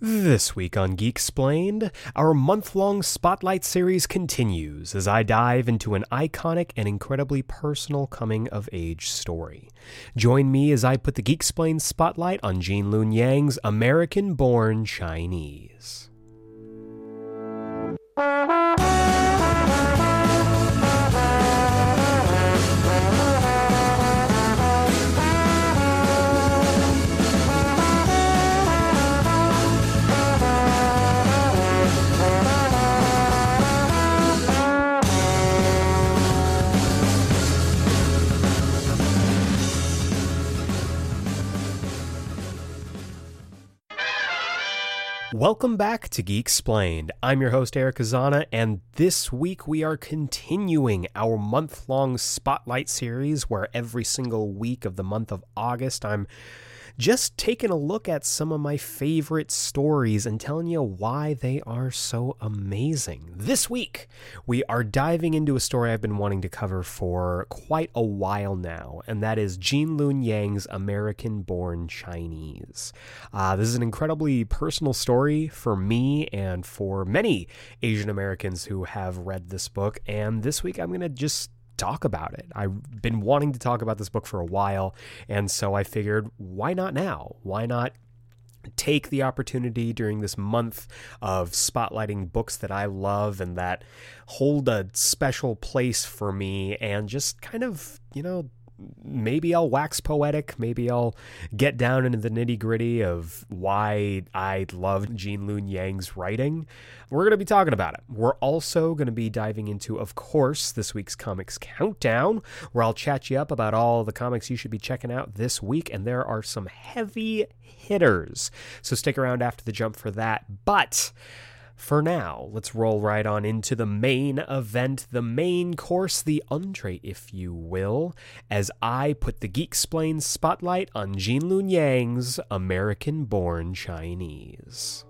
This week on Geek Explained, our month long spotlight series continues as I dive into an iconic and incredibly personal coming of age story. Join me as I put the Geek Explained spotlight on Gene Luen Yang's American born Chinese. Welcome back to Geek Explained. I'm your host, Eric Azana, and this week we are continuing our month long spotlight series where every single week of the month of August I'm just taking a look at some of my favorite stories and telling you why they are so amazing. This week, we are diving into a story I've been wanting to cover for quite a while now, and that is Gene Luen Yang's American Born Chinese. Uh, this is an incredibly personal story for me and for many Asian Americans who have read this book, and this week I'm going to just talk about it. I've been wanting to talk about this book for a while, and so I figured, why not now? Why not take the opportunity during this month of spotlighting books that I love and that hold a special place for me and just kind of, you know, maybe I'll wax poetic. Maybe I'll get down into the nitty gritty of why I love Gene Luen Yang's writing. We're going to be talking about it. We're also going to be diving into, of course, this week's Comics Countdown, where I'll chat you up about all the comics you should be checking out this week. And there are some heavy hitters. So stick around after the jump for that. But for now, let's roll right on into the main event, the main course, the entree, if you will, as I put the Geek Explain spotlight on Gene Luen Yang's American Born Chinese.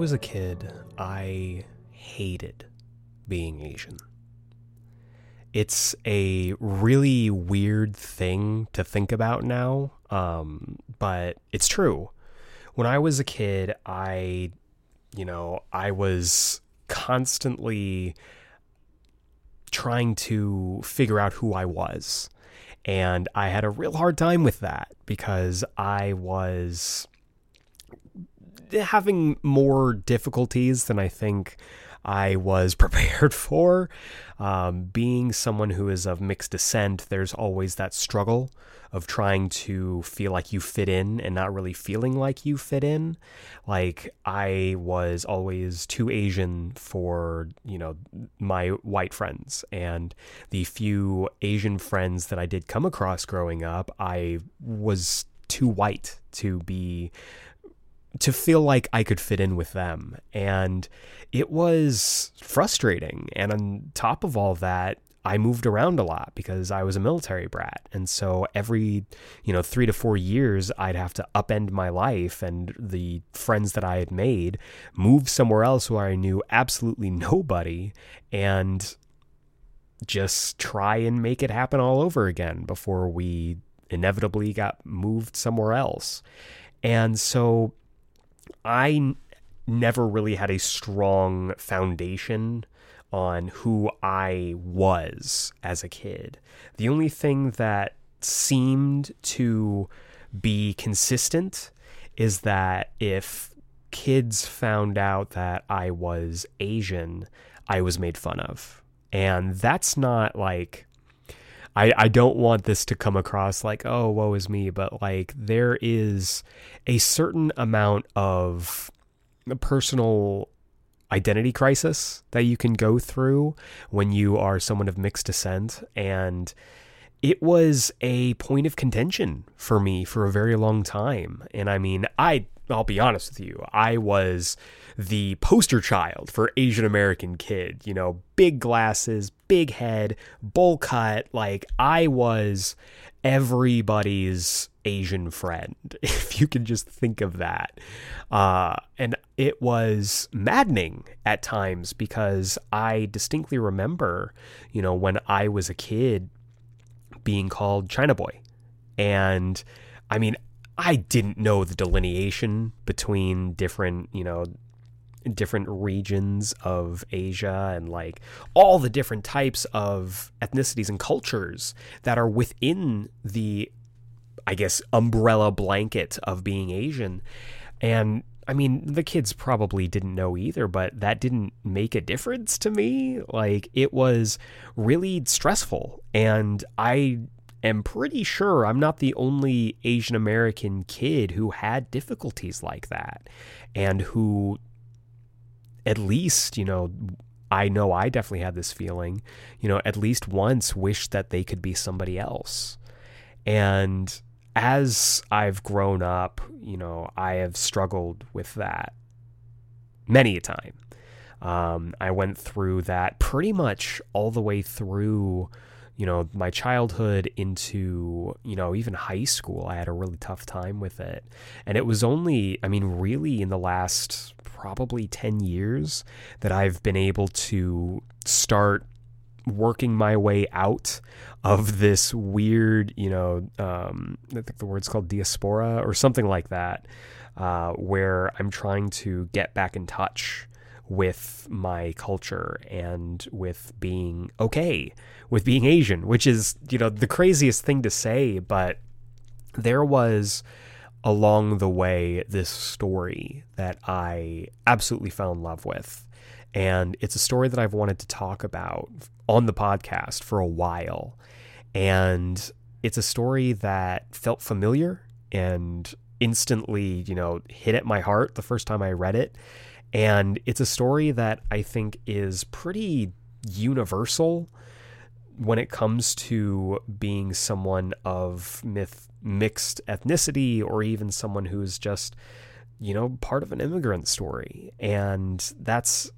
Was a kid, I hated being Asian. It's a really weird thing to think about now, um, but it's true. When I was a kid, I, you know, I was constantly trying to figure out who I was. And I had a real hard time with that because I was having more difficulties than I think I was prepared for. Um, being someone who is of mixed descent, there's always that struggle of trying to feel like you fit in and not really feeling like you fit in. Like I was always too Asian for, you know, my white friends and the few Asian friends that I did come across growing up, I was too white to be to feel like I could fit in with them. And it was frustrating. And on top of all that, I moved around a lot because I was a military brat. And so every, you know, three to four years, I'd have to upend my life and the friends that I had made move somewhere else where I knew absolutely nobody and just try and make it happen all over again before we inevitably got moved somewhere else. And so I n- never really had a strong foundation on who I was as a kid. The only thing that seemed to be consistent is that if kids found out that I was Asian, I was made fun of. And that's not like I, I don't want this to come across like, oh, woe is me, but like there is a certain amount of personal identity crisis that you can go through when you are someone of mixed descent and it was a point of contention for me for a very long time. And I mean, I I'll be honest with you, I was the poster child for Asian American kid, you know, big glasses, big head, bowl cut, like I was everybody's Asian friend, if you can just think of that. Uh, and it was maddening at times because I distinctly remember, you know, when I was a kid being called China Boy. And I mean, I didn't know the delineation between different, you know, different regions of Asia and like all the different types of ethnicities and cultures that are within the, I guess, umbrella blanket of being Asian. And I mean, the kids probably didn't know either, but that didn't make a difference to me. Like, it was really stressful. And I am pretty sure I'm not the only Asian American kid who had difficulties like that and who, at least, you know, I know I definitely had this feeling, you know, at least once wish that they could be somebody else. And as I've grown up, you know, I have struggled with that many a time. Um, I went through that pretty much all the way through, you know, my childhood into, you know, even high school. I had a really tough time with it. And it was only, I mean, really in the last probably 10 years that I've been able to start working my way out of this weird, you know, um, I think the word's called diaspora or something like that, uh, where I'm trying to get back in touch with my culture and with being okay with being Asian, which is, you know, the craziest thing to say, but there was along the way this story that I absolutely fell in love with. And it's a story that I've wanted to talk about on the podcast for a while. And it's a story that felt familiar and instantly, you know, hit at my heart the first time I read it. And it's a story that I think is pretty universal when it comes to being someone of myth, mixed ethnicity or even someone who's just, you know, part of an immigrant story. And that's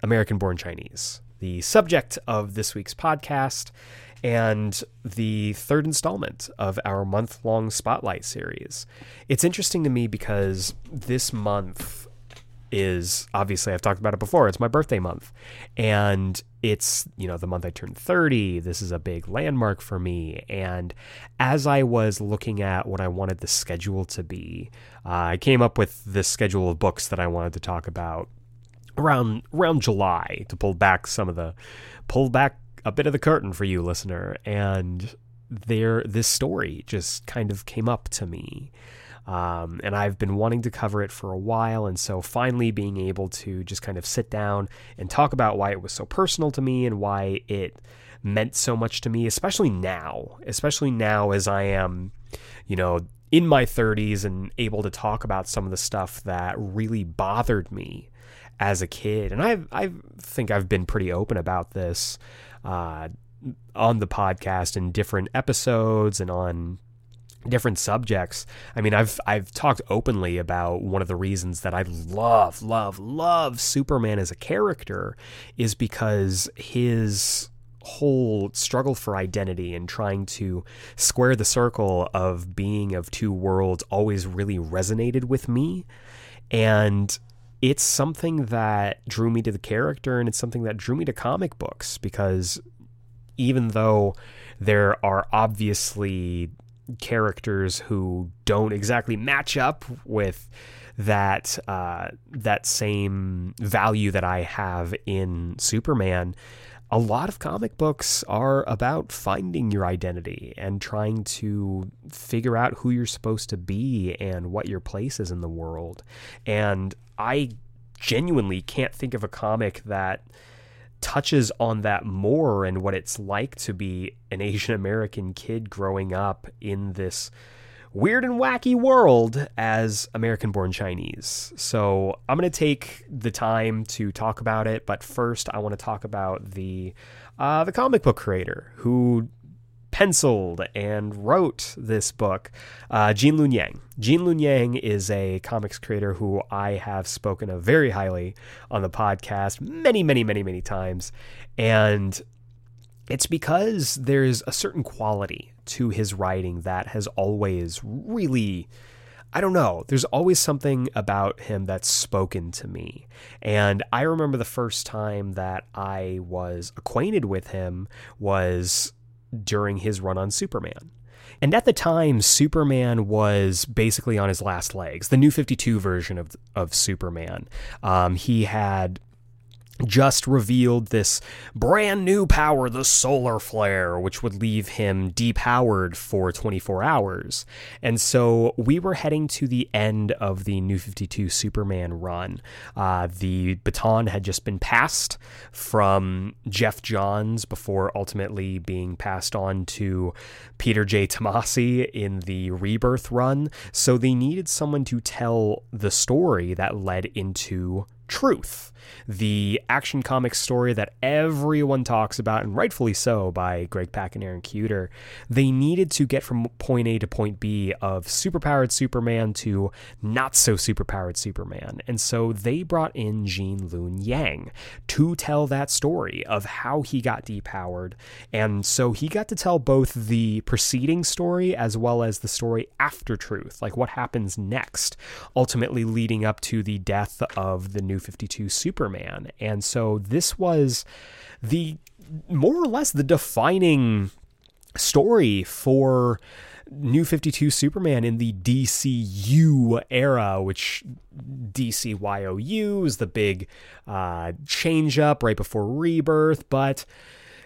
American born Chinese, the subject of this week's podcast and the third installment of our month long spotlight series. It's interesting to me because this month is obviously I've talked about it before. It's my birthday month. And it's, you know, the month I turned 30. This is a big landmark for me. And as I was looking at what I wanted the schedule to be, uh, I came up with this schedule of books that I wanted to talk about around around July to pull back some of the pull back a bit of the curtain for you listener and there this story just kind of came up to me um, and I've been wanting to cover it for a while. And so finally being able to just kind of sit down and talk about why it was so personal to me and why it meant so much to me, especially now, especially now as I am, you know, in my 30s and able to talk about some of the stuff that really bothered me as a kid. And I I think I've been pretty open about this uh, on the podcast in different episodes and on different subjects. I mean, I've I've talked openly about one of the reasons that I love love love Superman as a character is because his whole struggle for identity and trying to square the circle of being of two worlds always really resonated with me and it's something that drew me to the character and it's something that drew me to comic books because even though there are obviously characters who don't exactly match up with that uh, that same value that I have in Superman. A lot of comic books are about finding your identity and trying to figure out who you're supposed to be and what your place is in the world. And I genuinely can't think of a comic that touches on that more and what it's like to be an Asian American kid growing up in this weird and wacky world as American born Chinese. So I'm going to take the time to talk about it, but first I want to talk about the uh, the comic book creator who penciled and wrote this book, uh, Gene Luen Yang. Gene Luen Yang is a comics creator who I have spoken of very highly on the podcast many, many, many, many times. And it's because there's a certain quality to his writing that has always really. I don't know. There's always something about him that's spoken to me. And I remember the first time that I was acquainted with him was during his run on Superman. And at the time, Superman was basically on his last legs, the new 52 version of, of Superman. Um, he had just revealed this brand new power, the solar flare, which would leave him depowered for 24 hours. And so we were heading to the end of the New 52 Superman run. Uh, the baton had just been passed from Geoff Johns before ultimately being passed on to Peter J. Tomasi in the Rebirth run. So they needed someone to tell the story that led into Truth the action comic story that everyone talks about, and rightfully so, by Greg Pak and Aaron Kuder. They needed to get from point A to point B of superpowered Superman to not so superpowered Superman. And so they brought in Gene Luen Yang to tell that story of how he got depowered. And so he got to tell both the preceding story as well as the story after truth, like what happens next, ultimately leading up to the death of the new 52 Superman Superman. And so this was the more or less the defining story for New 52 Superman in the DCYOU era, which DCYOU is the big uh, change up right before Rebirth, but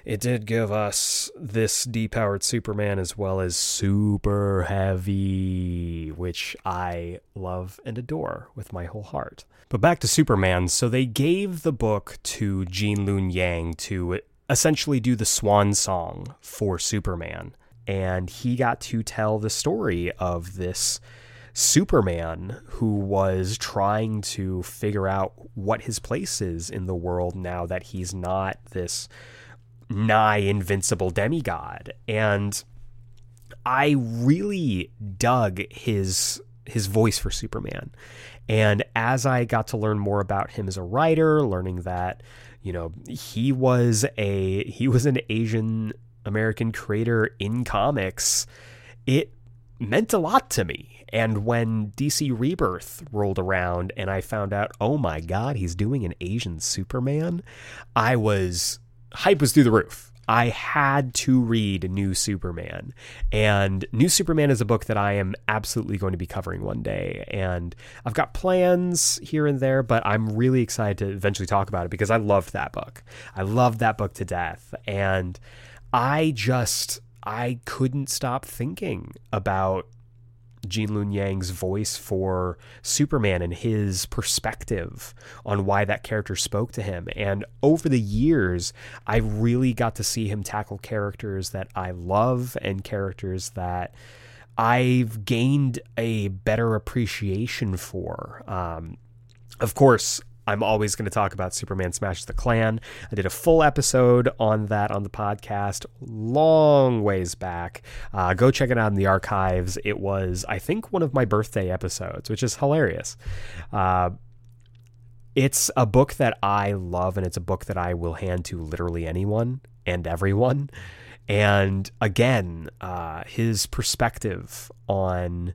it did give us this depowered Superman as well as Super Heavy, which I love and adore with my whole heart. But back to Superman. So they gave the book to Gene Luen Yang to essentially do the swan song for Superman. And he got to tell the story of this Superman who was trying to figure out what his place is in the world now that he's not this nigh invincible demigod. And I really dug his his voice for Superman. And as I got to learn more about him as a writer, learning that, you know, he was a he was an Asian American creator in comics, it meant a lot to me. And when DC Rebirth rolled around and I found out, oh my God, he's doing an Asian Superman, I was hype was through the roof. I had to read New Superman. And New Superman is a book that I am absolutely going to be covering one day. And I've got plans here and there, but I'm really excited to eventually talk about it because I loved that book. I loved that book to death. And I just, I couldn't stop thinking about Gene Luen Yang's voice for Superman and his perspective on why that character spoke to him. And over the years, I really got to see him tackle characters that I love and characters that I've gained a better appreciation for. Um, of course, I'm always going to talk about Superman Smashes the Klan. I did a full episode on that on the podcast long ways back. Uh, go check it out in the archives. It was, I think, one of my birthday episodes, which is hilarious. Uh, it's a book that I love, and it's a book that I will hand to literally anyone and everyone. And again, uh, his perspective on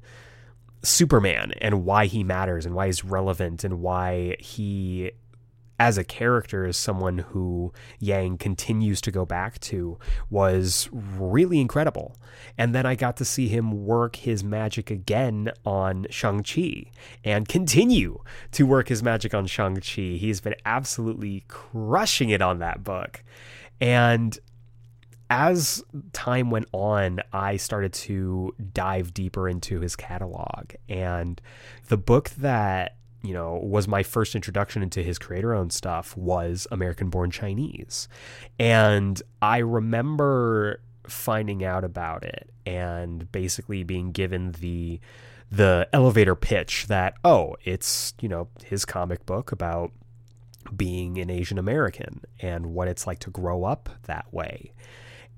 Superman and why he matters and why he's relevant and why he as a character is someone who Yang continues to go back to was really incredible. And then I got to see him work his magic again on Shang-Chi and continue to work his magic on Shang-Chi. He's been absolutely crushing it on that book. And as time went on, I started to dive deeper into his catalog. And the book that, you know, was my first introduction into his creator owned stuff was American Born Chinese. And I remember finding out about it and basically being given the the elevator pitch that oh it's you know his comic book about being an Asian American and what it's like to grow up that way.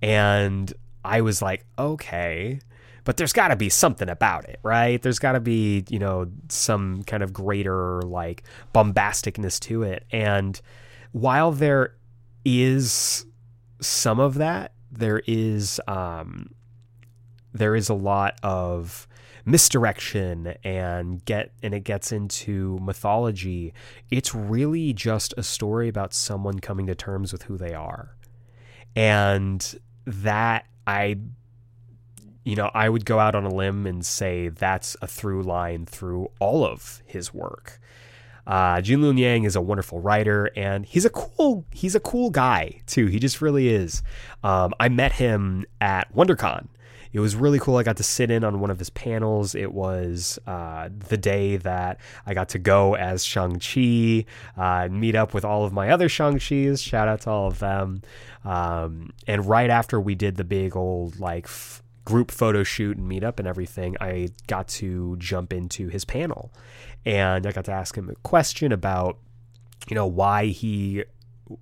And I was like, okay, but there's got to be something about it, right? There's got to be, you know, some kind of greater like bombasticness to it. And while there is some of that, there is um there is a lot of misdirection and get and it gets into mythology. It's really just a story about someone coming to terms with who they are. And that I you know, I would go out on a limb and say that's a through line through all of his work. Uh, Gene Luen Yang is a wonderful writer, and he's a cool he's a cool guy too. He just really is. Um, I met him at WonderCon. It was really cool. I got to sit in on one of his panels. It was uh, the day that I got to go as Shang Chi, uh, meet up with all of my other Shang Chis. Shout out to all of them. Um, and right after we did the big old like f- group photo shoot and meet up and everything, I got to jump into his panel and I got to ask him a question about, you know, why he.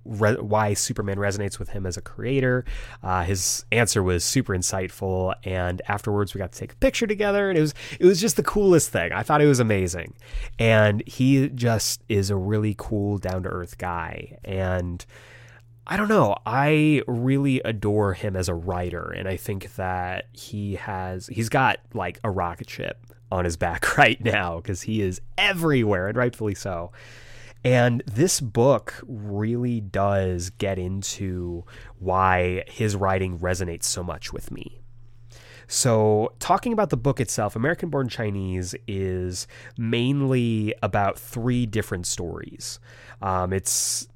Re- why Superman resonates with him as a creator. Uh, his answer was super insightful, and afterwards we got to take a picture together, and it was it was just the coolest thing. I thought it was amazing, and he just is a really cool, down to earth guy, and I don't know. I really adore him as a writer, and I think that he has he's got like a rocket ship on his back right now because he is everywhere, and rightfully so. And this book really does get into why his writing resonates so much with me. So, talking about the book itself, American Born Chinese is mainly about three different stories. Um, it's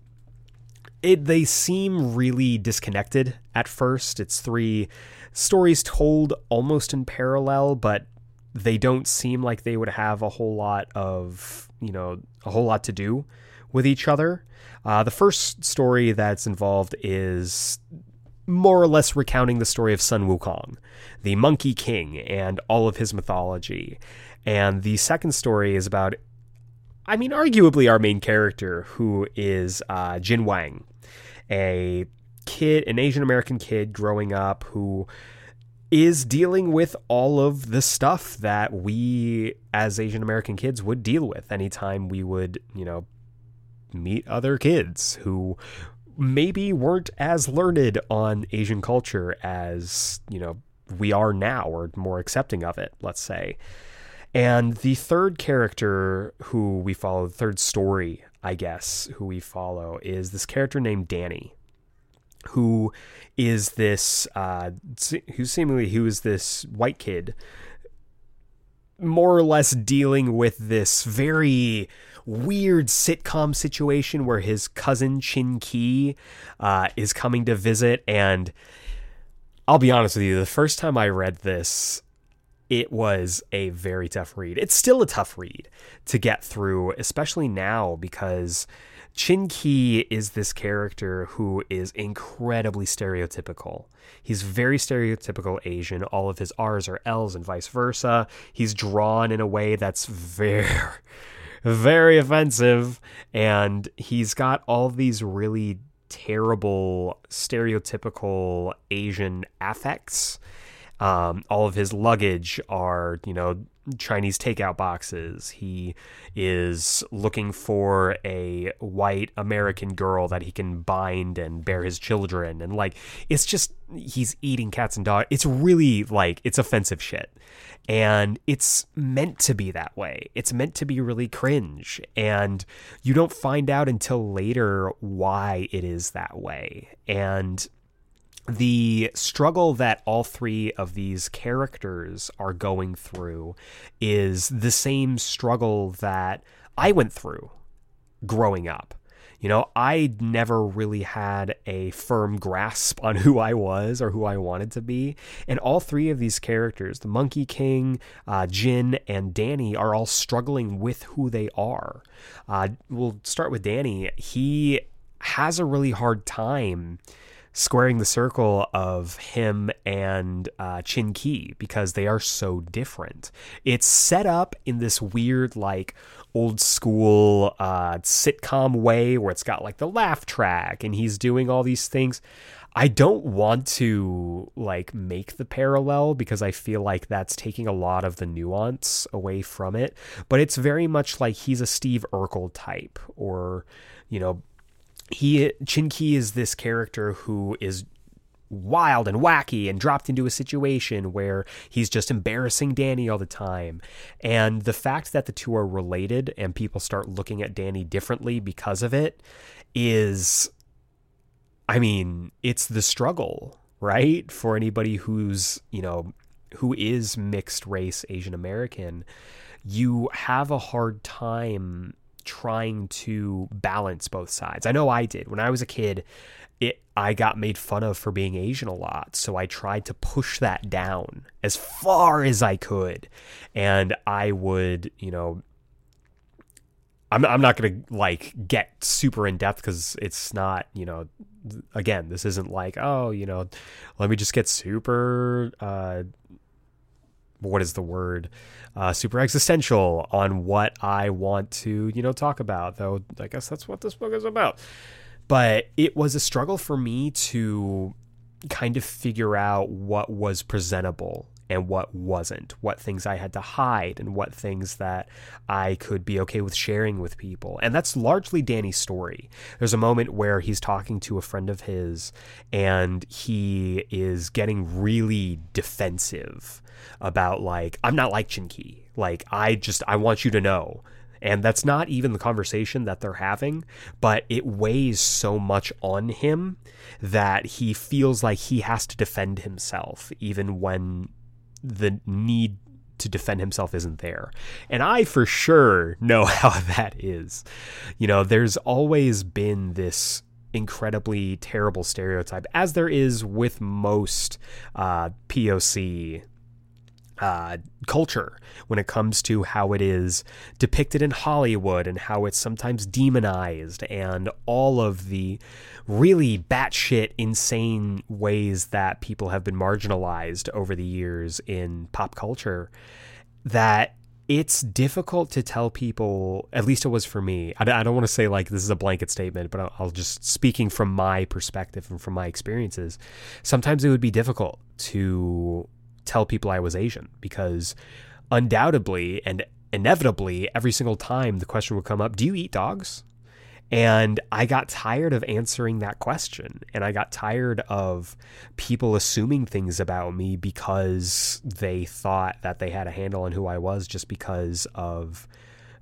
it they seem really disconnected at first. It's three stories told almost in parallel, but they don't seem like they would have a whole lot of you know a whole lot to do with each other. Uh, the first story that's involved is more or less recounting the story of Sun Wukong, the Monkey King, and all of his mythology. And the second story is about I mean, arguably our main character, who is uh, Jin Wang, a kid, an Asian American kid growing up who is dealing with all of the stuff that we as Asian American kids would deal with anytime we would, you know, meet other kids who maybe weren't as learned on Asian culture as, you know, we are now or more accepting of it, let's say. And the third character who we follow, the third story, I guess, who we follow is this character named Danny, who is this, uh, who seemingly who is this white kid, more or less dealing with this very weird sitcom situation where his cousin Chin-Kee uh, is coming to visit, and I'll be honest with you, the first time I read this, it was a very tough read. It's still a tough read to get through, especially now because Chin-Kee is this character who is incredibly stereotypical. He's very stereotypical Asian. All of his R's are L's and vice versa. He's drawn in a way that's very, very offensive. And he's got all these really terrible, stereotypical Asian affects um, all of his luggage are, you know, Chinese takeout boxes. He is looking for a white American girl that he can bind and bear his children. And like, it's just, he's eating cats and dogs. It's really like, it's offensive shit. And it's meant to be that way. It's meant to be really cringe. And you don't find out until later why it is that way. And the struggle that all three of these characters are going through is the same struggle that I went through growing up. You know, I never really had a firm grasp on who I was or who I wanted to be. And all three of these characters, the Monkey King, uh, Jin, and Danny, are all struggling with who they are. Uh, we'll start with Danny. He has a really hard time squaring the circle of him and uh, Chin-Kee because they are so different. It's set up in this weird, like, old school uh, sitcom way where it's got like the laugh track and he's doing all these things. I don't want to like make the parallel because I feel like that's taking a lot of the nuance away from it. But it's very much like he's a Steve Urkel type, or you know, he Chin-Kee is this character who is wild and wacky and dropped into a situation where he's just embarrassing Danny all the time. And the fact that the two are related and people start looking at Danny differently because of it is I mean, it's the struggle, right? For anybody who's, you know, who is mixed race Asian American, you have a hard time trying to balance both sides. I know I did. When I was a kid, it I got made fun of for being Asian a lot, so I tried to push that down as far as I could. And I would, you know, I'm I'm not going to like get super in depth cuz it's not, you know, again, this isn't like, oh, you know, let me just get super uh what is the word? Uh, super existential on what I want to, you know, talk about. Though I guess that's what this book is about. But it was a struggle for me to kind of figure out what was presentable and what wasn't, what things I had to hide and what things that I could be okay with sharing with people. And that's largely Danny's story. There's a moment where he's talking to a friend of his and he is getting really defensive about like I'm not like Chin-Kee. Like I just I want you to know and that's not even the conversation that they're having, but it weighs so much on him that he feels like he has to defend himself, even when the need to defend himself isn't there. And I for sure know how that is. You know, there's always been this incredibly terrible stereotype, as there is with most uh, POC uh, culture when it comes to how it is depicted in Hollywood and how it's sometimes demonized and all of the really batshit insane ways that people have been marginalized over the years in pop culture that it's difficult to tell people at least it was for me i, don't want to say like this is a blanket statement but I'll, just speaking from my perspective and from my experiences sometimes it would be difficult to tell people I was Asian because undoubtedly and inevitably every single time the question would come up, "Do you eat dogs?" And I got tired of answering that question. And I got tired of people assuming things about me because they thought that they had a handle on who I was just because of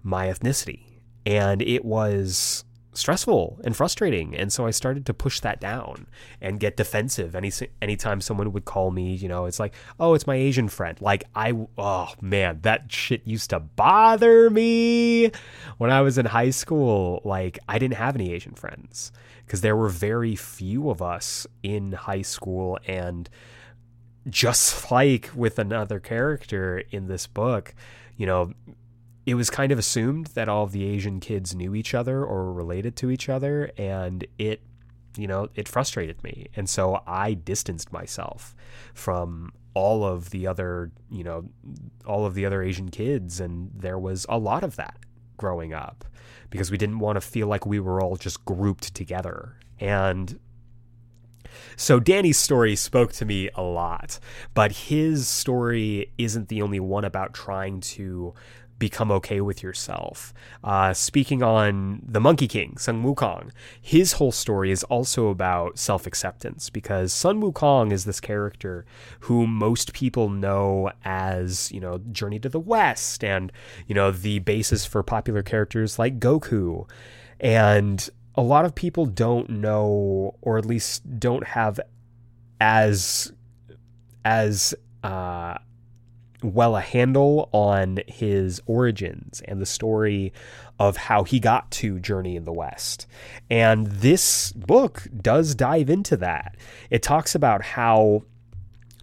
my ethnicity. And it was stressful and frustrating. And so i started to push that down and get defensive any anytime someone would call me you know it's like oh it's my asian friend. Like i oh man that shit used to bother me. When i was in high school like i didn't have any asian friends because there were very few of us in high school. And just like with another character in this book you know it was kind of assumed that all of the Asian kids knew each other or were related to each other, and it, you know, it frustrated me. And so I distanced myself from all of the other, you know, all of the other Asian kids, and there was a lot of that growing up because we didn't want to feel like we were all just grouped together. And so Danny's story spoke to me a lot, but his story isn't the only one about trying to become okay with yourself. Uh, speaking on the Monkey King, Sun Wukong, his whole story is also about self acceptance because Sun Wukong is this character who most people know as, you know, Journey to the West and, you know, the basis for popular characters like Goku. And a lot of people don't know, or at least don't have as as uh, well a handle on his origins and the story of how he got to Journey in the West. And this book does dive into that. It talks about how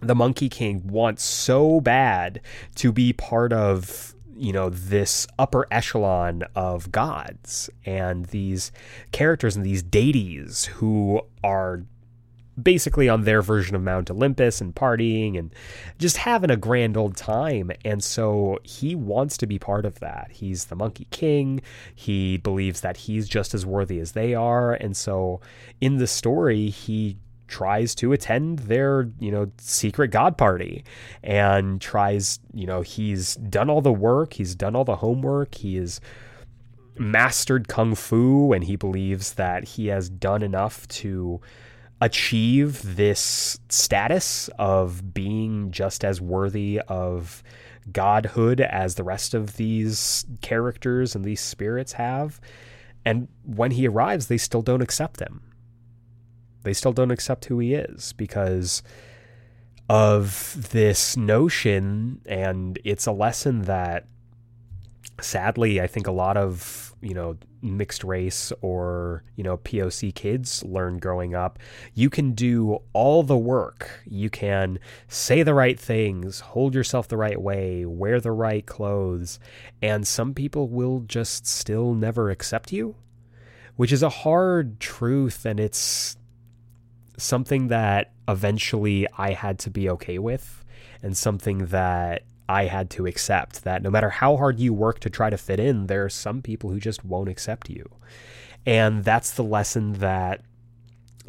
the Monkey King wants so bad to be part of you know this upper echelon of gods and these characters and these deities who are basically on their version of Mount Olympus and partying and just having a grand old time. And so he wants to be part of that. He's the Monkey King. He believes that he's just as worthy as they are. And so in the story, he tries to attend their, you know, secret god party and tries, you know, he's done all the work, he's done all the homework, he is mastered kung fu and he believes that he has done enough to achieve this status of being just as worthy of godhood as the rest of these characters and these spirits have. And when he arrives, they still don't accept him. They still don't accept who he is because of this notion. And it's a lesson that sadly, I think a lot of you know mixed race or you know POC kids learn growing up. You can do all the work. You can say the right things hold yourself the right way wear the right clothes and some people will just still never accept you which is a hard truth and it's something that eventually I had to be okay with and something that I had to accept that no matter how hard you work to try to fit in, there are some people who just won't accept you. And that's the lesson that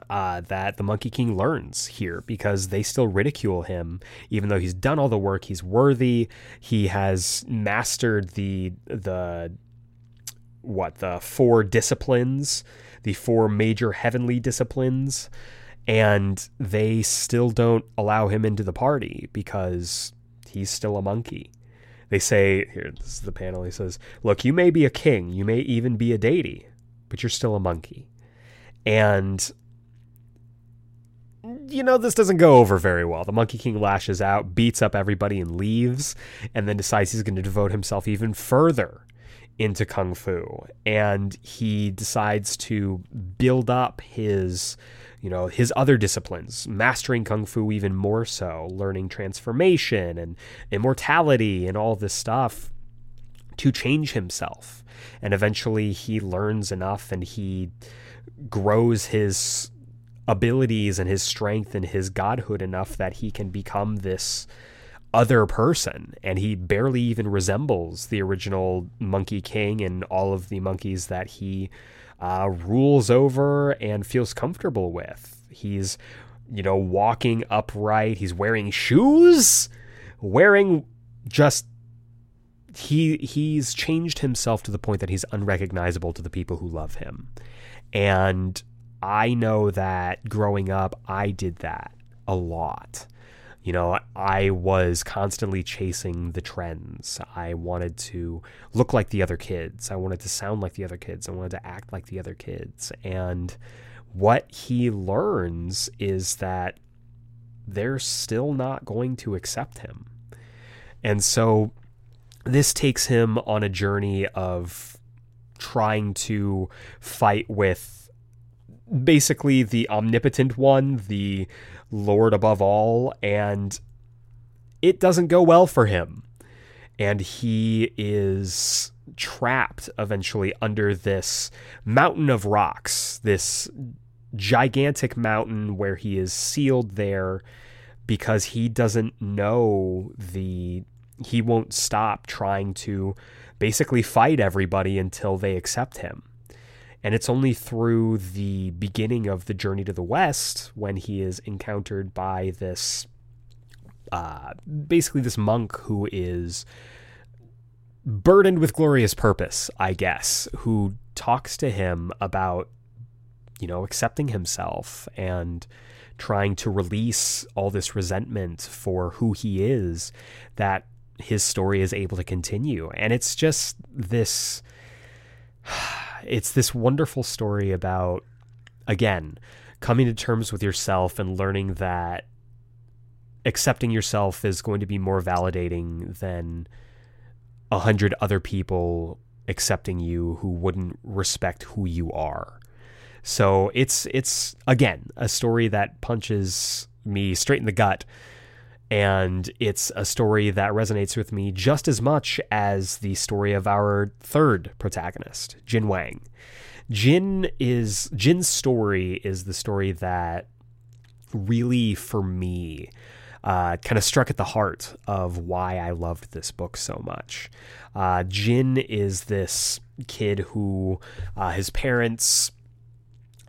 uh, that the Monkey King learns here because they still ridicule him, even though he's done all the work. He's worthy. He has mastered the the what the four disciplines, the four major heavenly disciplines, and they still don't allow him into the party because he's still a monkey. They say, here, this is the panel. He says, Look, you may be a king, you may even be a deity, but you're still a monkey. And, you know, this doesn't go over very well. The Monkey King lashes out, beats up everybody, and leaves, and then decides he's going to devote himself even further into Kung Fu. And he decides to build up his you know, his other disciplines, mastering kung fu even more so, learning transformation and immortality and all this stuff to change himself. And eventually he learns enough and he grows his abilities and his strength and his godhood enough that he can become this other person and he barely even resembles the original monkey king and all of the monkeys that he uh, rules over and feels comfortable with. He's, you know, walking upright. He's wearing shoes, wearing just he he's changed himself to the point that he's unrecognizable to the people who love him. And I know that growing up I did that a lot. You know, I was constantly chasing the trends. I wanted to look like the other kids. I wanted to sound like the other kids. I wanted to act like the other kids. And what he learns is that they're still not going to accept him. And so this takes him on a journey of trying to fight with basically the omnipotent one, the Lord above all, and it doesn't go well for him. And he is trapped eventually under this mountain of rocks, this gigantic mountain where he is sealed there because he doesn't know the he won't stop trying to basically fight everybody until they accept him. And it's only through the beginning of the journey to the west when he is encountered by this, uh, basically, this monk who is burdened with glorious purpose, I guess, who talks to him about, you know, accepting himself and trying to release all this resentment for who he is, that his story is able to continue. And it's just this it's this wonderful story about, again, coming to terms with yourself and learning that accepting yourself is going to be more validating than a hundred other people accepting you who wouldn't respect who you are. So it's it's again a story that punches me straight in the gut and it's a story that resonates with me just as much as the story of our third protagonist, Jin Wang. Jin is Jin's story is the story that really, for me, uh, kind of struck at the heart of why I loved this book so much. Uh, Jin is this kid who uh, his parents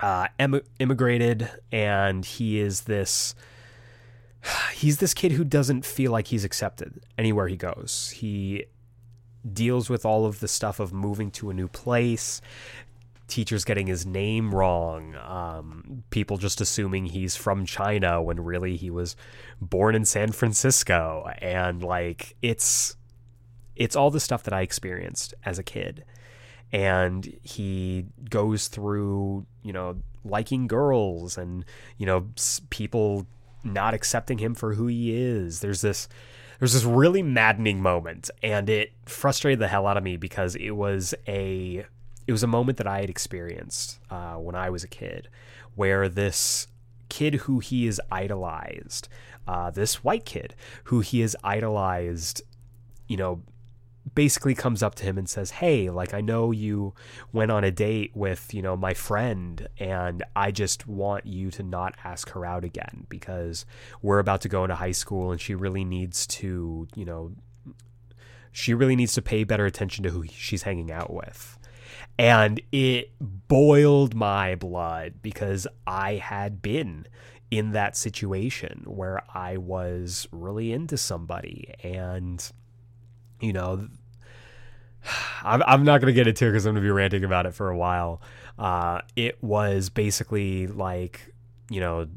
uh, em- immigrated, and he is this. He's this kid who doesn't feel like he's accepted anywhere he goes. He deals with all of the stuff of moving to a new place, teachers getting his name wrong, um, people just assuming he's from China when really he was born in San Francisco, and like it's it's all the stuff that I experienced as a kid. And he goes through, you know, liking girls and, you know, people not accepting him for who he is. There's this there's this really maddening moment and it frustrated the hell out of me because it was a it was a moment that I had experienced uh, when I was a kid where this kid who he is idolized, uh, this white kid who he is idolized, you know, basically comes up to him and says, "Hey, like I know you went on a date with, you know, my friend and I just want you to not ask her out again because we're about to go into high school and she really needs to, you know, she really needs to pay better attention to who she's hanging out with." And it boiled my blood because I had been in that situation where I was really into somebody and you know, I'm, I'm not going to get into it because I'm going to be ranting about it for a while. Uh, it was basically like, you know,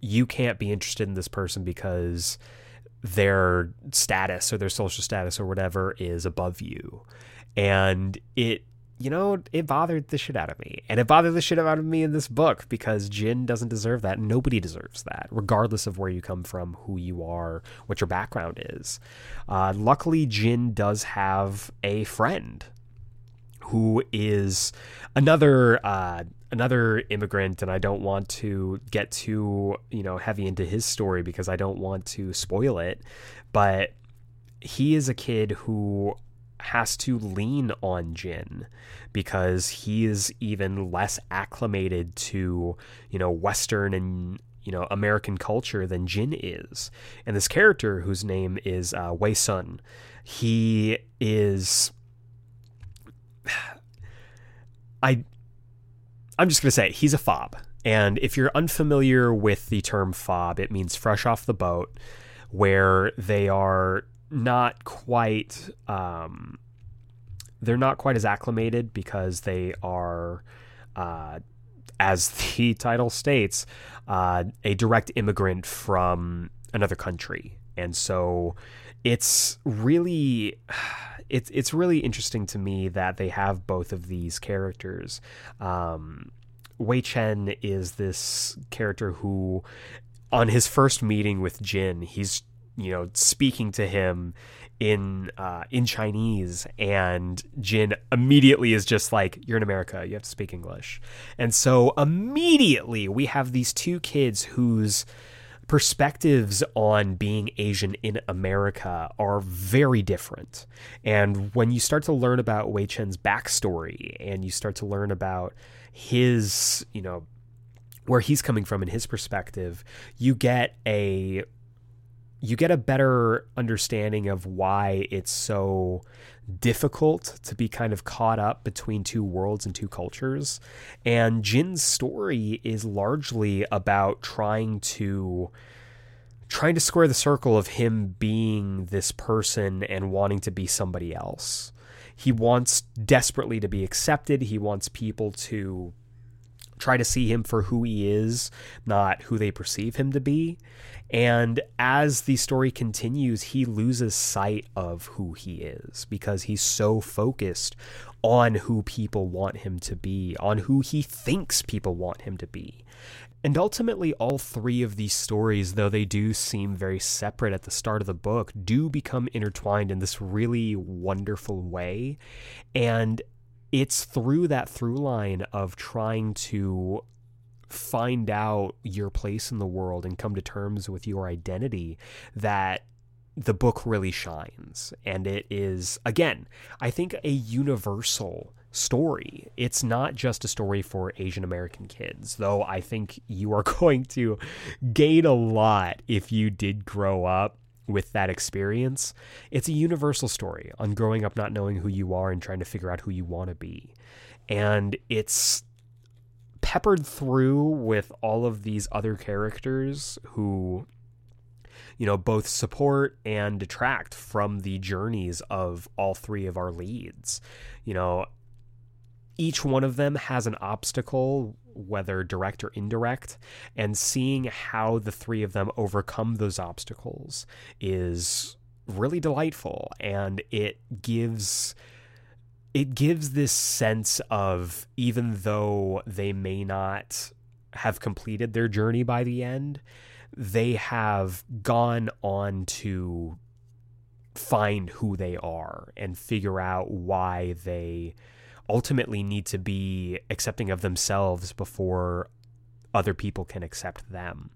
you can't be interested in this person because their status or their social status or whatever is above you. And it you know, it bothered the shit out of me. And it bothered the shit out of me in this book because Jin doesn't deserve that. Nobody deserves that, regardless of where you come from, who you are, what your background is. Uh, luckily, Jin does have a friend who is another uh, another immigrant, and I don't want to get too you know heavy into his story because I don't want to spoil it. But he is a kid who has to lean on Jin because he is even less acclimated to, you know, Western and you know American culture than Jin is. And this character, whose name is uh, Wei Sun, he is. I. I'm just gonna say he's a fob, and if you're unfamiliar with the term fob, it means fresh off the boat, where they are not quite um, they're not quite as acclimated because they are uh, as the title states uh, a direct immigrant from another country. And so it's really it's it's really interesting to me that they have both of these characters. Um, Wei Chen is this character who on his first meeting with Jin he's you know, speaking to him in uh, in Chinese, and Jin immediately is just like, "You're in America. You have to speak English." And so immediately we have these two kids whose perspectives on being Asian in America are very different. And when you start to learn about Wei Chen's backstory and you start to learn about his, you know, where he's coming from in his perspective, you get a you get a better understanding of why it's so difficult to be kind of caught up between two worlds and two cultures. And Jin's story is largely about trying to trying to square the circle of him being this person and wanting to be somebody else. He wants desperately to be accepted. He wants people to try to see him for who he is, not who they perceive him to be. And as the story continues, he loses sight of who he is because he's so focused on who people want him to be, on who he thinks people want him to be. And ultimately, all three of these stories, though they do seem very separate at the start of the book, do become intertwined in this really wonderful way. And it's through that through line of trying to find out your place in the world and come to terms with your identity that the book really shines. And it is, again, I think a universal story. It's not just a story for Asian American kids, though I think you are going to gain a lot if you did grow up with that experience. It's a universal story on growing up not knowing who you are and trying to figure out who you want to be. And it's peppered through with all of these other characters who you know both support and detract from the journeys of all three of our leads you know each one of them has an obstacle, whether direct or indirect, and seeing how the three of them overcome those obstacles is really delightful. And it gives it gives this sense of even though they may not have completed their journey by the end, they have gone on to find who they are and figure out why they ultimately need to be accepting of themselves before other people can accept them.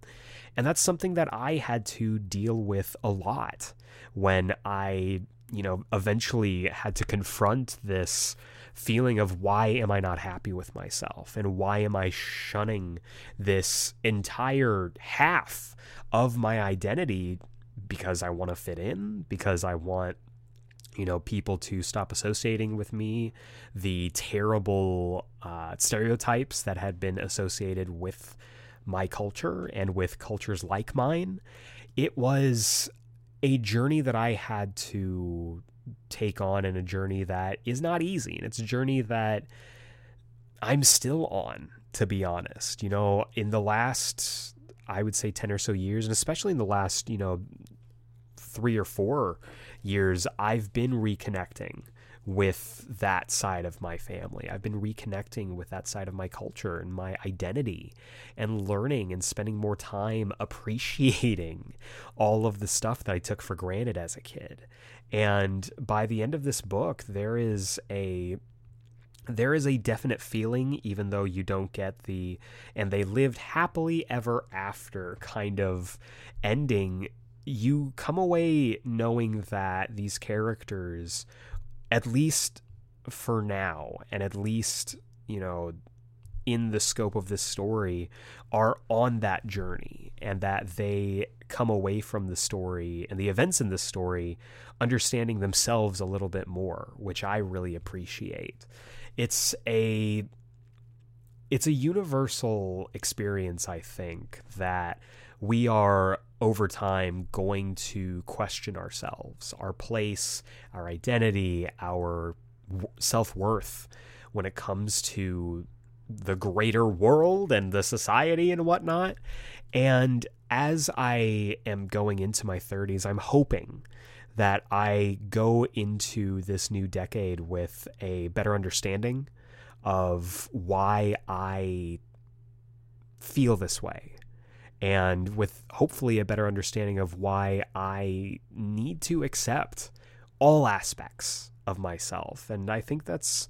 And that's something that I had to deal with a lot when I, you know, eventually had to confront this feeling of why am I not happy with myself and why am I shunning this entire half of my identity because I want to fit in, because I want you know people to stop associating with me the terrible uh, stereotypes that had been associated with my culture and with cultures like mine. It was a journey that i had to take on and a journey that is not easy. And it's a journey that i'm still on to be honest. You know in the last i would say 10 or so years and especially in the last you know three or four years, I've been reconnecting with that side of my family. I've been reconnecting with that side of my culture and my identity and learning and spending more time appreciating all of the stuff that I took for granted as a kid. And by the end of this book, there is a there is a definite feeling, even though you don't get the and they lived happily ever after kind of ending you come away knowing that these characters, at least for now, and at least, you know, in the scope of this story, are on that journey and that they come away from the story and the events in the story understanding themselves a little bit more, which I really appreciate. It's a it's a universal experience, I think, that we are over time going to question ourselves, our place, our identity, our self worth when it comes to the greater world and the society and whatnot. And as I am going into my 30s, I'm hoping that I go into this new decade with a better understanding of why I feel this way and with hopefully a better understanding of why I need to accept all aspects of myself. And I think that's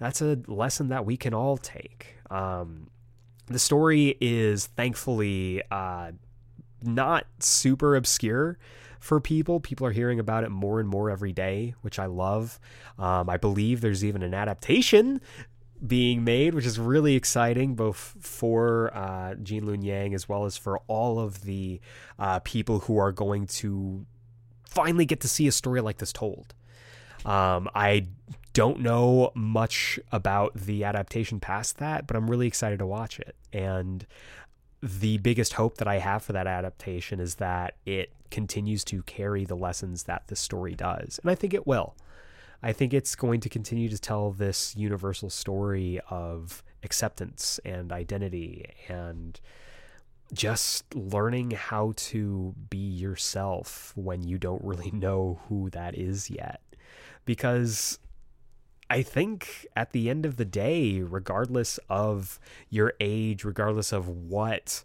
that's a lesson that we can all take. Um, the story is thankfully uh, not super obscure for people. People are hearing about it more and more every day, which I love. Um, I believe there's even an adaptation being made, which is really exciting, both for uh, Gene Luen Yang as well as for all of the uh, people who are going to finally get to see a story like this told. Um, I don't know much about the adaptation past that, but I'm really excited to watch it. And the biggest hope that I have for that adaptation is that it continues to carry the lessons that the story does. And I think it will. I think it's going to continue to tell this universal story of acceptance and identity and just learning how to be yourself when you don't really know who that is yet. Because I think at the end of the day, regardless of your age, regardless of what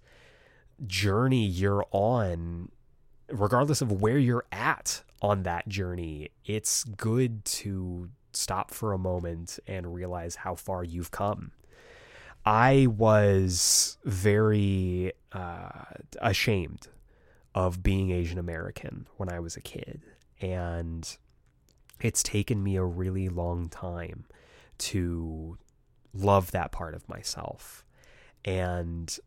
journey you're on, regardless of where you're at on that journey, it's good to stop for a moment and realize how far you've come. I was very uh, ashamed of being Asian American when I was a kid. And it's taken me a really long time to love that part of myself. And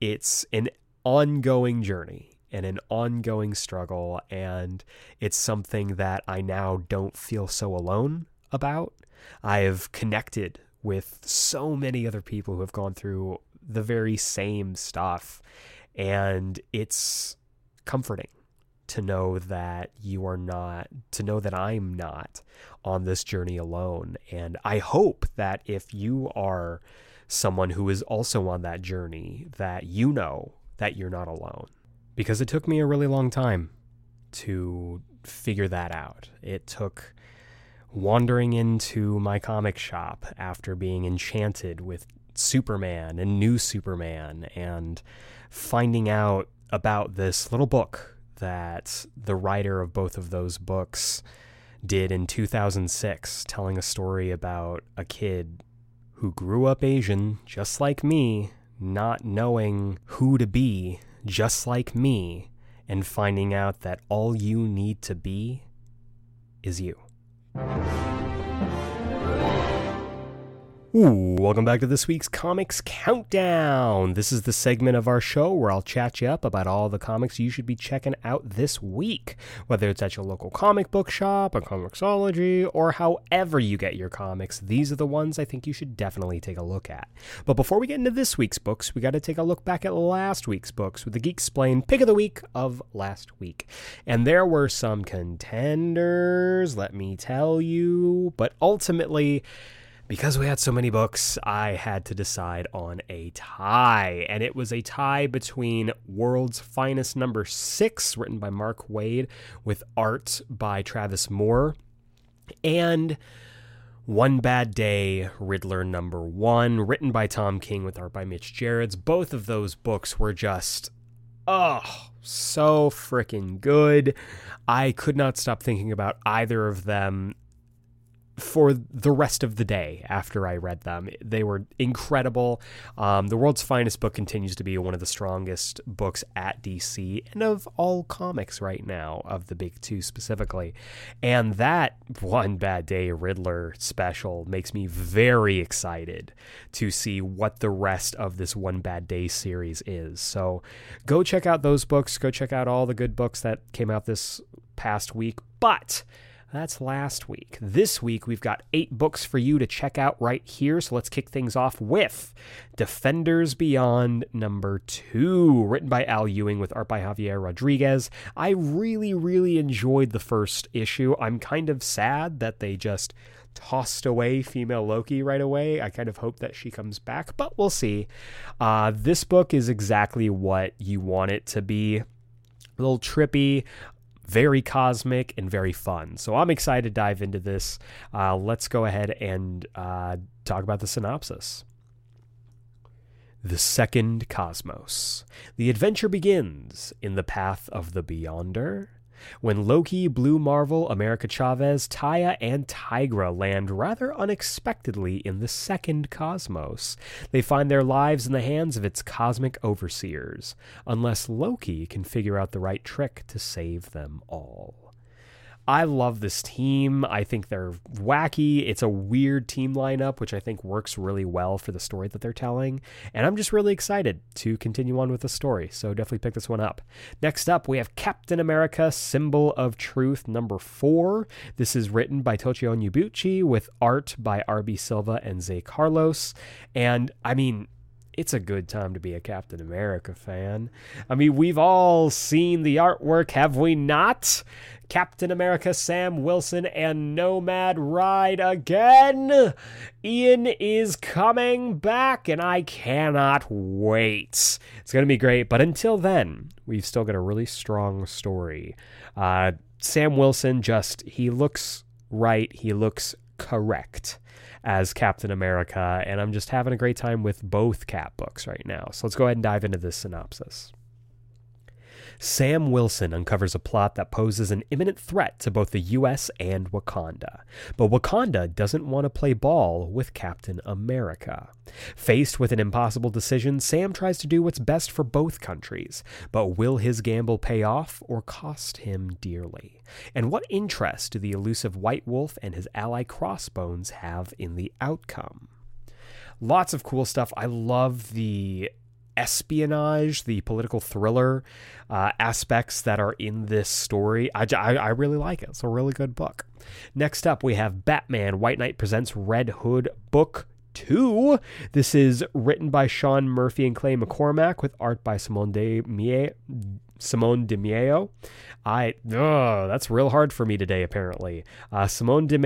it's an ongoing journey and an ongoing struggle. And it's something that I now don't feel so alone about. I have connected with so many other people who have gone through the very same stuff. And it's comforting to know that you are not, to know that I'm not on this journey alone. And I hope that if you are someone who is also on that journey, that you know that you're not alone. Because it took me a really long time to figure that out. It took wandering into my comic shop after being enchanted with Superman and New Superman and finding out about this little book that the writer of both of those books did in 2006, telling a story about a kid who grew up Asian, just like me, not knowing who to be, just like me, and finding out that all you need to be is you. Ooh, welcome back to this week's Comics Countdown. This is the segment of our show where I'll chat you up about all the comics you should be checking out this week, whether it's at your local comic book shop, a Comixology, or however you get your comics. These are the ones I think you should definitely take a look at. But before we get into this week's books, we got to take a look back at last week's books with the Geeksplained pick of the week of last week. And there were some contenders, let me tell you, but ultimately, because we had so many books, I had to decide on a tie. And it was a tie between World's Finest number six, written by Mark Waid, with art by Travis Moore, and One Bad Day, Riddler number one, written by Tom King with art by Mitch Gerads. Both of those books were just, oh, so freaking good. I could not stop thinking about either of them for the rest of the day after I read them. They were incredible. Um, the World's Finest book continues to be one of the strongest books at DC and of all comics right now, of the big two specifically. And that One Bad Day Riddler special makes me very excited to see what the rest of this One Bad Day series is. So go check out those books. Go check out all the good books that came out this past week. But that's last week. This week, we've got eight books for you to check out right here. So let's kick things off with Defenders Beyond number two, written by Al Ewing with art by Javier Rodriguez. I really, really enjoyed the first issue. I'm kind of sad that they just tossed away female Loki right away. I kind of hope that she comes back, but we'll see. Uh, this book is exactly what you want it to be. A little trippy, very cosmic and very fun. So I'm excited to dive into this. Uh, let's go ahead and uh, talk about the synopsis. The Second Cosmos. The adventure begins in the path of the Beyonder when Loki, Blue Marvel, America Chavez, Taaia, and Tigra land rather unexpectedly in the second cosmos, they find their lives in the hands of its cosmic overseers, unless Loki can figure out the right trick to save them all. I love this team. I think they're wacky. It's a weird team lineup, which I think works really well for the story that they're telling. And I'm just really excited to continue on with the story. So definitely pick this one up. Next up, we have Captain America Symbol of Truth number four. This is written by Tochi Onyebuchi with art by R.B. Silva and Zé Carlos. And I mean, it's a good time to be a Captain America fan. I mean, we've all seen the artwork, have we not? Captain America Sam Wilson and Nomad ride again. Ian is coming back, and I cannot wait. It's going to be great. But until then, we've still got a really strong story. Uh, Sam Wilson just, he looks right, he looks correct as Captain America, and I'm just having a great time with both Cap books right now. So let's go ahead and dive into this synopsis. Sam Wilson uncovers a plot that poses an imminent threat to both the US and Wakanda. But Wakanda doesn't want to play ball with Captain America. Faced with an impossible decision, Sam tries to do what's best for both countries. But will his gamble pay off or cost him dearly? And what interest do the elusive White Wolf and his ally Crossbones have in the outcome? Lots of cool stuff. I love the espionage, the political thriller uh, aspects that are in this story. I, I, I, really like it. It's a really good book. Next up, we have Batman White Knight Presents Red Hood Book 2. This is written by Sean Murphy and Clay McCormack with art by Simone Di Meo. Simone Di I, oh, that's real hard for me today, apparently. Uh, Simone Di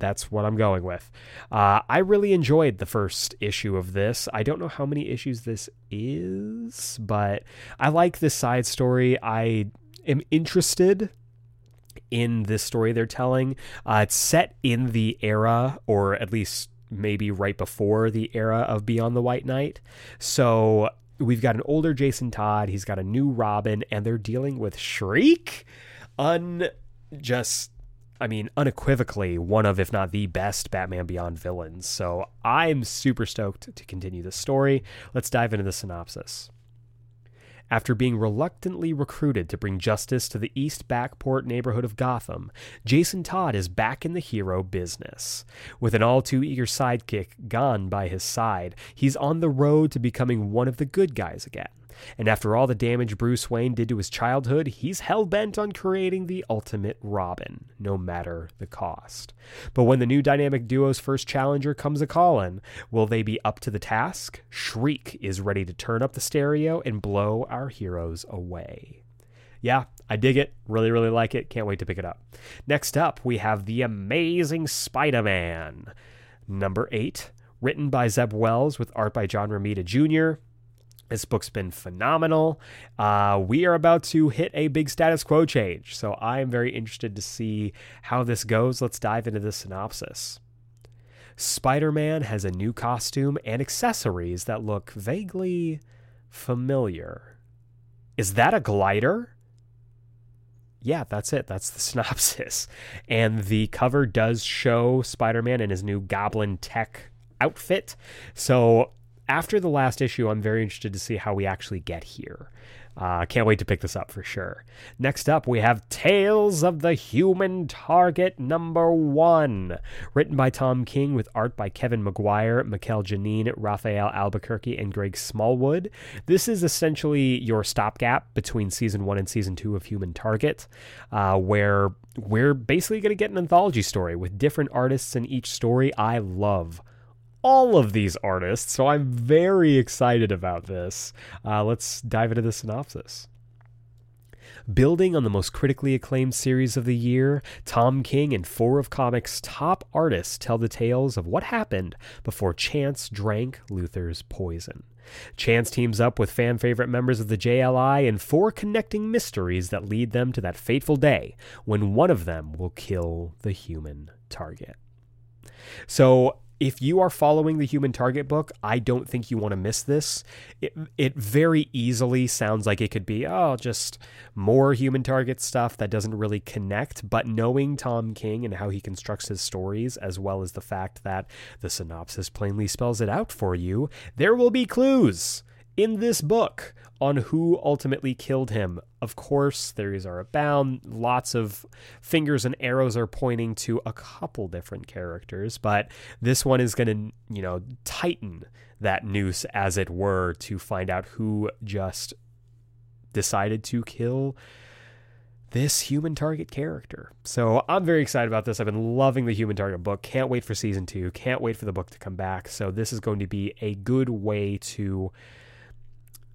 that's what I'm going with. Uh, I really enjoyed the first issue of this. I don't know how many issues this is, but I like this side story. I am interested in this story they're telling. Uh, it's set in the era, or at least maybe right before the era of Beyond the White Knight. So we've got an older Jason Todd, he's got a new Robin, and they're dealing with Shriek. Un just I mean, unequivocally one of, if not the best Batman Beyond villains. So I'm super stoked to continue the story. Let's dive into the synopsis. After being reluctantly recruited to bring justice to the East Backport neighborhood of Gotham, Jason Todd is back in the hero business. With an all too eager sidekick Gan by his side, he's on the road to becoming one of the good guys again. And after all the damage Bruce Wayne did to his childhood, he's hell bent on creating the ultimate Robin, no matter the cost. But when the new dynamic duo's first challenger comes a callin', will they be up to the task? Shriek is ready to turn up the stereo and blow our heroes away. Yeah, I dig it. Really, really like it. Can't wait to pick it up. Next up, we have The Amazing Spider Man, number eight, written by Zeb Wells with art by John Romita Jr. This book's been phenomenal. Uh, we are about to hit a big status quo change, so I am very interested to see how this goes. Let's dive into the synopsis. Spider Man has a new costume and accessories that look vaguely familiar. Is that a glider? Yeah, that's it. That's the synopsis. And the cover does show Spider Man in his new Goblin Tech outfit. So after the last issue, I'm very interested to see how we actually get here. Uh, can't wait to pick this up for sure. Next up, we have Tales of the Human Target number one, written by Tom King with art by Kevin Maguire, Mikel Janín, Rafael Albuquerque, and Greg Smallwood. This is essentially your stopgap between season one and season two of Human Target, uh, where we're basically going to get an anthology story with different artists in each story. I love all of these artists, so I'm very excited about this. Uh, let's dive into the synopsis. Building on the most critically acclaimed series of the year, Tom King and four of comics' top artists tell the tales of what happened before Chance drank Luthor's poison. Chance teams up with fan favorite members of the JLI in four connecting mysteries that lead them to that fateful day when one of them will kill the human target. So, if you are following the human target book, I don't think you want to miss this. It, it very easily sounds like it could be, oh, just more human target stuff that doesn't really connect. But knowing Tom King and how he constructs his stories, as well as the fact that the synopsis plainly spells it out for you, there will be clues in this book on who ultimately killed him. Of course, theories are abound. Lots of fingers and arrows are pointing to a couple different characters, but this one is going to, you know, tighten that noose, as it were, to find out who just decided to kill this human target character. So I'm very excited about this. I've been loving the human target book. Can't wait for season two. Can't wait for the book to come back. So this is going to be a good way to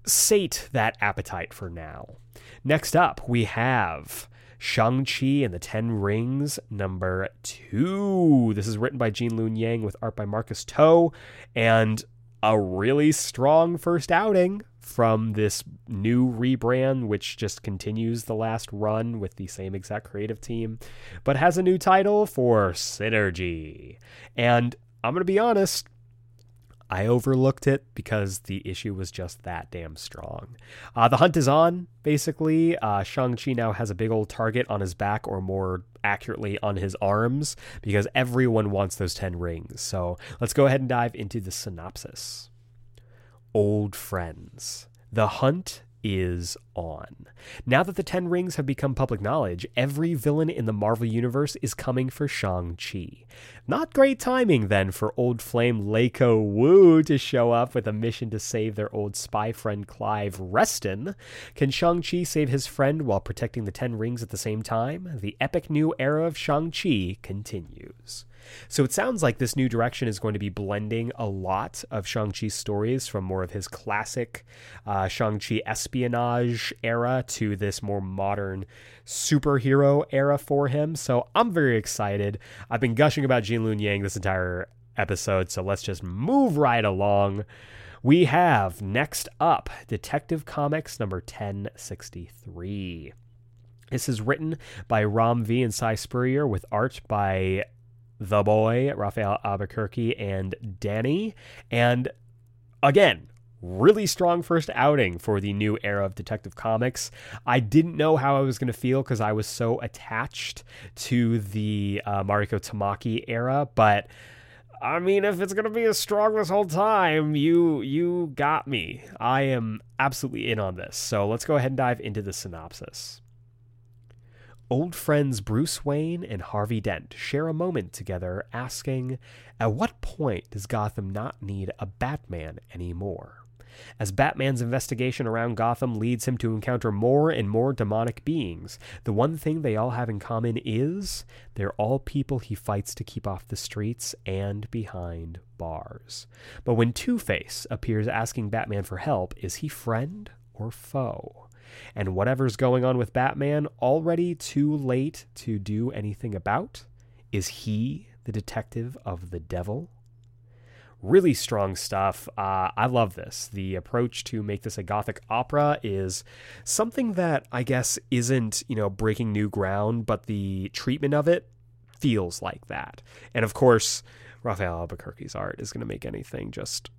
sate that appetite for now. Next up, we have Shang-Chi and the Ten Rings, number two. This is written by Gene Luen Yang with art by Marcus To, and a really strong first outing from this new rebrand, which just continues the last run with the same exact creative team, but has a new title for Synergy. And I'm going to be honest, I overlooked it because the issue was just that damn strong. Uh, the hunt is on, basically. Uh, Shang-Chi now has a big old target on his back, or more accurately, on his arms, because everyone wants those 10 rings. So let's go ahead and dive into the synopsis. Old friends. The hunt is on. Now that the Ten Rings have become public knowledge, every villain in the Marvel Universe is coming for Shang-Chi. Not great timing, then, for old flame Leiko Wu to show up with a mission to save their old spy friend Clive Reston. Can Shang-Chi save his friend while protecting the Ten Rings at the same time? The epic new era of Shang-Chi continues. So it sounds like this new direction is going to be blending a lot of Shang-Chi's stories from more of his classic uh, Shang-Chi espionage era to this more modern superhero era for him. So I'm very excited. I've been gushing about Gene Yang this entire episode, so let's just move right along. We have next up Detective Comics number 1063. This is written by Ram V and Si Spurrier with art by the boy, Rafael Albuquerque, and Danny. And again, really strong first outing for the new era of Detective Comics. I didn't know how I was going to feel because I was so attached to the uh, Mariko Tamaki era, but. I mean, if it's gonna be as strong this whole time, you you got me. I am absolutely in on this. So let's go ahead and dive into the synopsis. Old friends Bruce Wayne and Harvey Dent share a moment together asking, At what point does Gotham not need a Batman anymore? As Batman's investigation around Gotham leads him to encounter more and more demonic beings, the one thing they all have in common is they're all people he fights to keep off the streets and behind bars. But when Two Face appears asking Batman for help, is he friend or foe? And whatever's going on with Batman already too late to do anything about? Is he the detective of the devil? Really strong stuff. Uh, I love this. The approach to make this a gothic opera is something that I guess isn't, you know, breaking new ground, but the treatment of it feels like that. And of course, Rafael Albuquerque's art is going to make anything just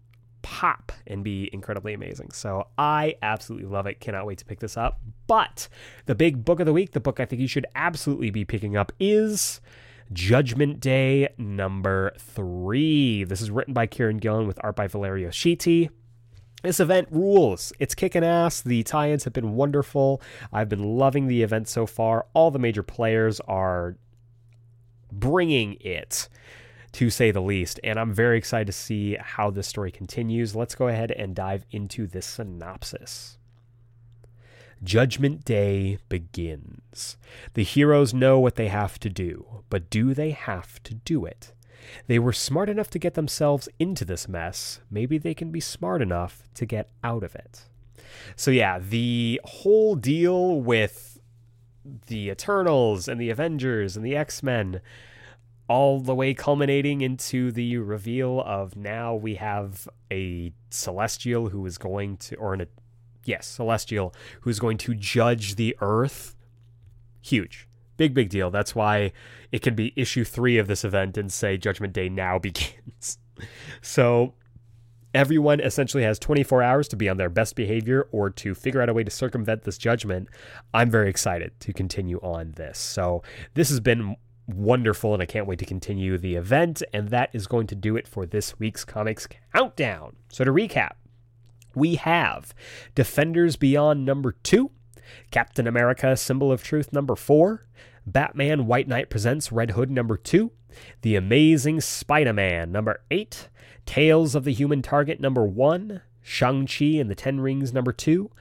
pop and be incredibly amazing. So I absolutely love it. Cannot wait to pick this up. But the big book of the week, the book I think you should absolutely be picking up is Judgment Day number three. This is written by Kieron Gillen with art by Valerio Schiti. This event rules. It's kicking ass. The tie ins have been wonderful. I've been loving the event so far. All the major players are bringing it to say the least. And I'm very excited to see how this story continues. Let's go ahead and dive into this synopsis. Judgment Day begins. The heroes know what they have to do, but do they have to do it? They were smart enough to get themselves into this mess. Maybe they can be smart enough to get out of it. So, yeah, the whole deal with the Eternals and the Avengers and the X Men all the way culminating into the reveal of now we have a celestial who is going to or an yes celestial who's going to judge the earth. Huge. Big big deal. That's why it can be issue 3 of this event and say judgment day now begins. So everyone essentially has 24 hours to be on their best behavior or to figure out a way to circumvent this judgment. I'm very excited to continue on this. So this has been wonderful, and I can't wait to continue the event. And that is going to do it for this week's Comics Countdown. So, to recap, we have Defenders Beyond number two, Captain America Symbol of Truth number four, Batman White Knight Presents Red Hood number two, The Amazing Spider Man number eight, Tales of the Human Target number one, Shang-Chi and the Ten Rings number two,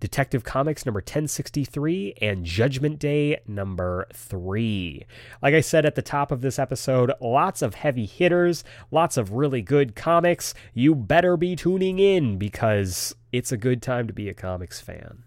Detective Comics number 1063, and Judgment Day number 3. Like I said at the top of this episode, lots of heavy hitters, lots of really good comics. You better be tuning in because it's a good time to be a comics fan.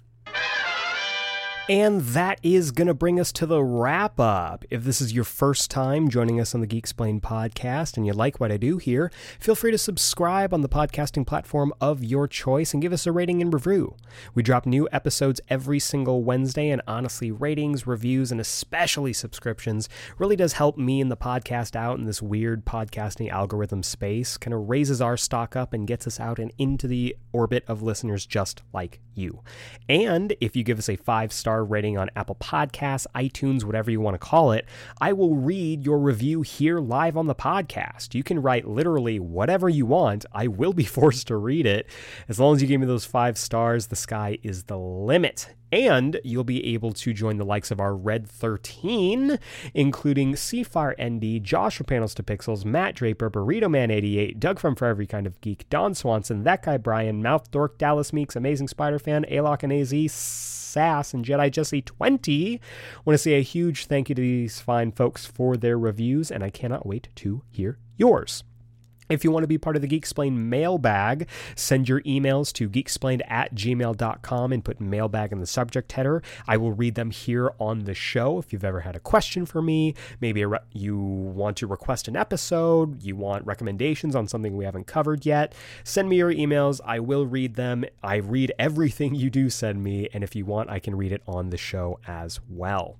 And that is going to bring us to the wrap up. If this is your first time joining us on the Geeksplained podcast and you like what I do here, feel free to subscribe on the podcasting platform of your choice and give us a rating and review. We drop new episodes every single Wednesday, and honestly, ratings, reviews, and especially subscriptions really does help me and the podcast out in this weird podcasting algorithm space, kind of raises our stock up and gets us out and into the orbit of listeners just like you. And if you give us a five star rating on Apple Podcasts, iTunes, whatever you want to call it, I will read your review here live on the podcast. You can write literally whatever you want. I will be forced to read it. As long as you give me those five stars, the sky is the limit. And you'll be able to join the likes of our Red 13, including Seafire ND, Joshua Panels to Pixels, Matt Draper, Burrito Man 88, Doug from For Every Kind of Geek, Don Swanson, That Guy Brian, Mouth Dork, Dallas Meeks, Amazing Spider Fan, Alok and AZ, Sass, and Jedi Jesse 20. Want to say a huge thank you to these fine folks for their reviews, and I cannot wait to hear yours. If you want to be part of the Geeksplained mailbag, send your emails to geeksplained at gmail.com and put mailbag in the subject header. I will read them here on the show. If you've ever had a question for me, maybe you want to request an episode, you want recommendations on something we haven't covered yet, send me your emails. I will read them. I read everything you do send me, and if you want, I can read it on the show as well.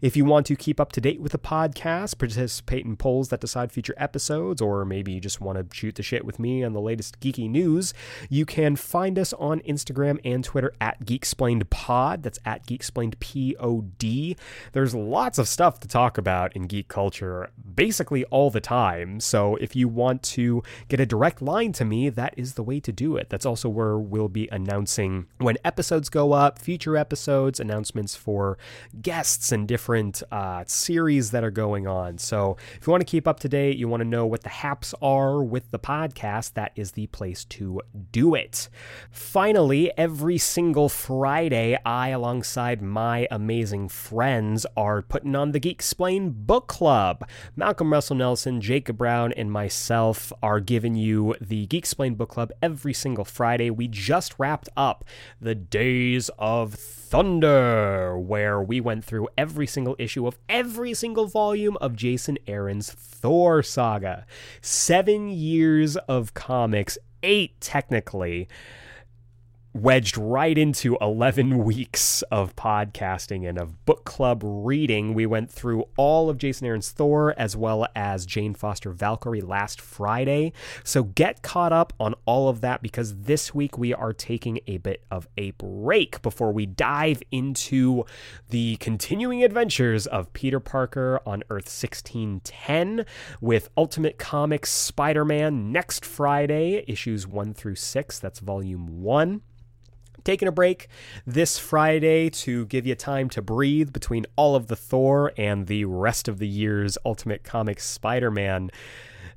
If you want to keep up to date with the podcast, participate in polls that decide future episodes, or maybe you just want to shoot the shit with me on the latest geeky news, you can find us on Instagram and Twitter at GeekSplainedPod. That's at GeekSplainedPod. There's lots of stuff to talk about in geek culture basically all the time. So if you want to get a direct line to me, that is the way to do it. That's also where we'll be announcing when episodes go up, future episodes, announcements for guests different uh, series that are going on. So if you want to keep up to date, you want to know what the haps are with the podcast, that is the place to do it. Finally, every single Friday, I, alongside my amazing friends, are putting on the Geeksplained Book Club. Malcolm Russell Nelson, Jacob Brown, and myself are giving you the Geeksplained Book Club every single Friday. We just wrapped up the Days of Thunder, where we went through every single issue of every single volume of Jason Aaron's Thor saga. Seven years of comics, eight technically wedged right into 11 weeks of podcasting and of book club reading. We went through all of Jason Aaron's Thor as well as Jane Foster Valkyrie last Friday. So get caught up on all of that because this week we are taking a bit of a break before we dive into the continuing adventures of Peter Parker on Earth 1610 with Ultimate Comics Spider Man next Friday, issues 1 through 6. That's volume 1 taking a break this Friday to give you time to breathe between all of the Thor and the rest of the year's Ultimate Comics Spider Man.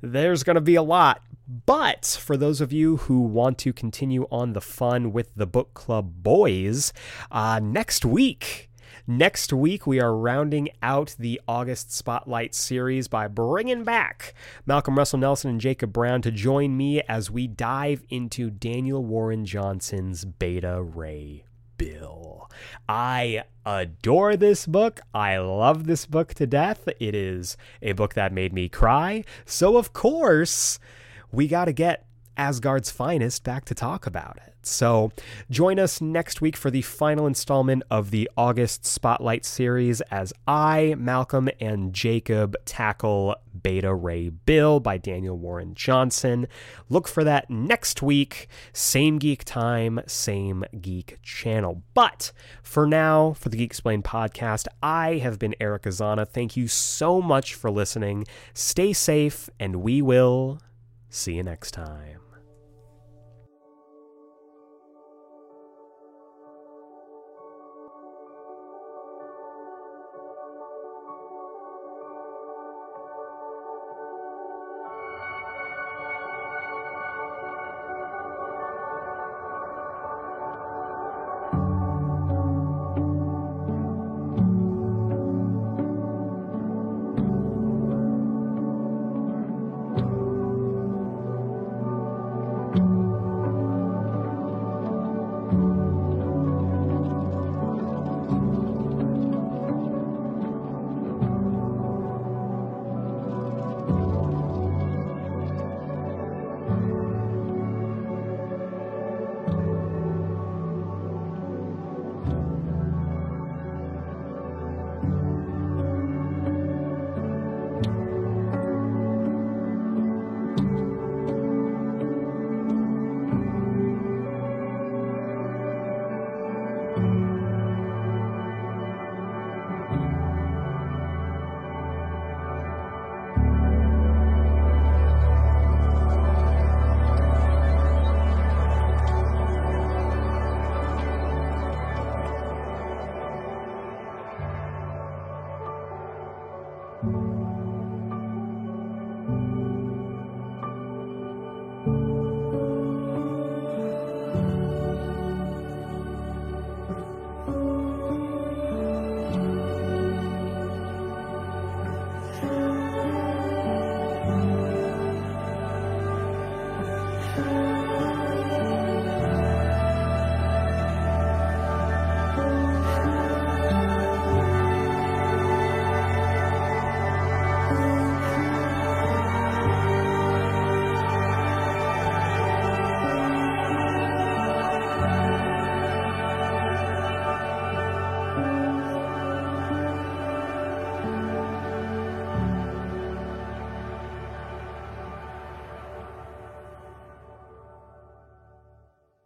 There's going to be a lot. But for those of you who want to continue on the fun with the book club boys, uh, next week Next week, we are rounding out the August Spotlight series by bringing back Malcolm Russell Nelson and Jacob Brown to join me as we dive into Daniel Warren Johnson's Beta Ray Bill. I adore this book. I love this book to death. It is a book that made me cry. So, of course, we got to get Asgard's finest back to talk about it. So join us next week for the final installment of the August Spotlight series as I, Malcolm, and Jacob tackle Beta Ray Bill by Daniel Warren Johnson. Look for that next week. Same geek time, same geek channel. But for now, for the Geeksplained podcast, I have been Eric Azana. Thank you so much for listening. Stay safe, and we will see you next time.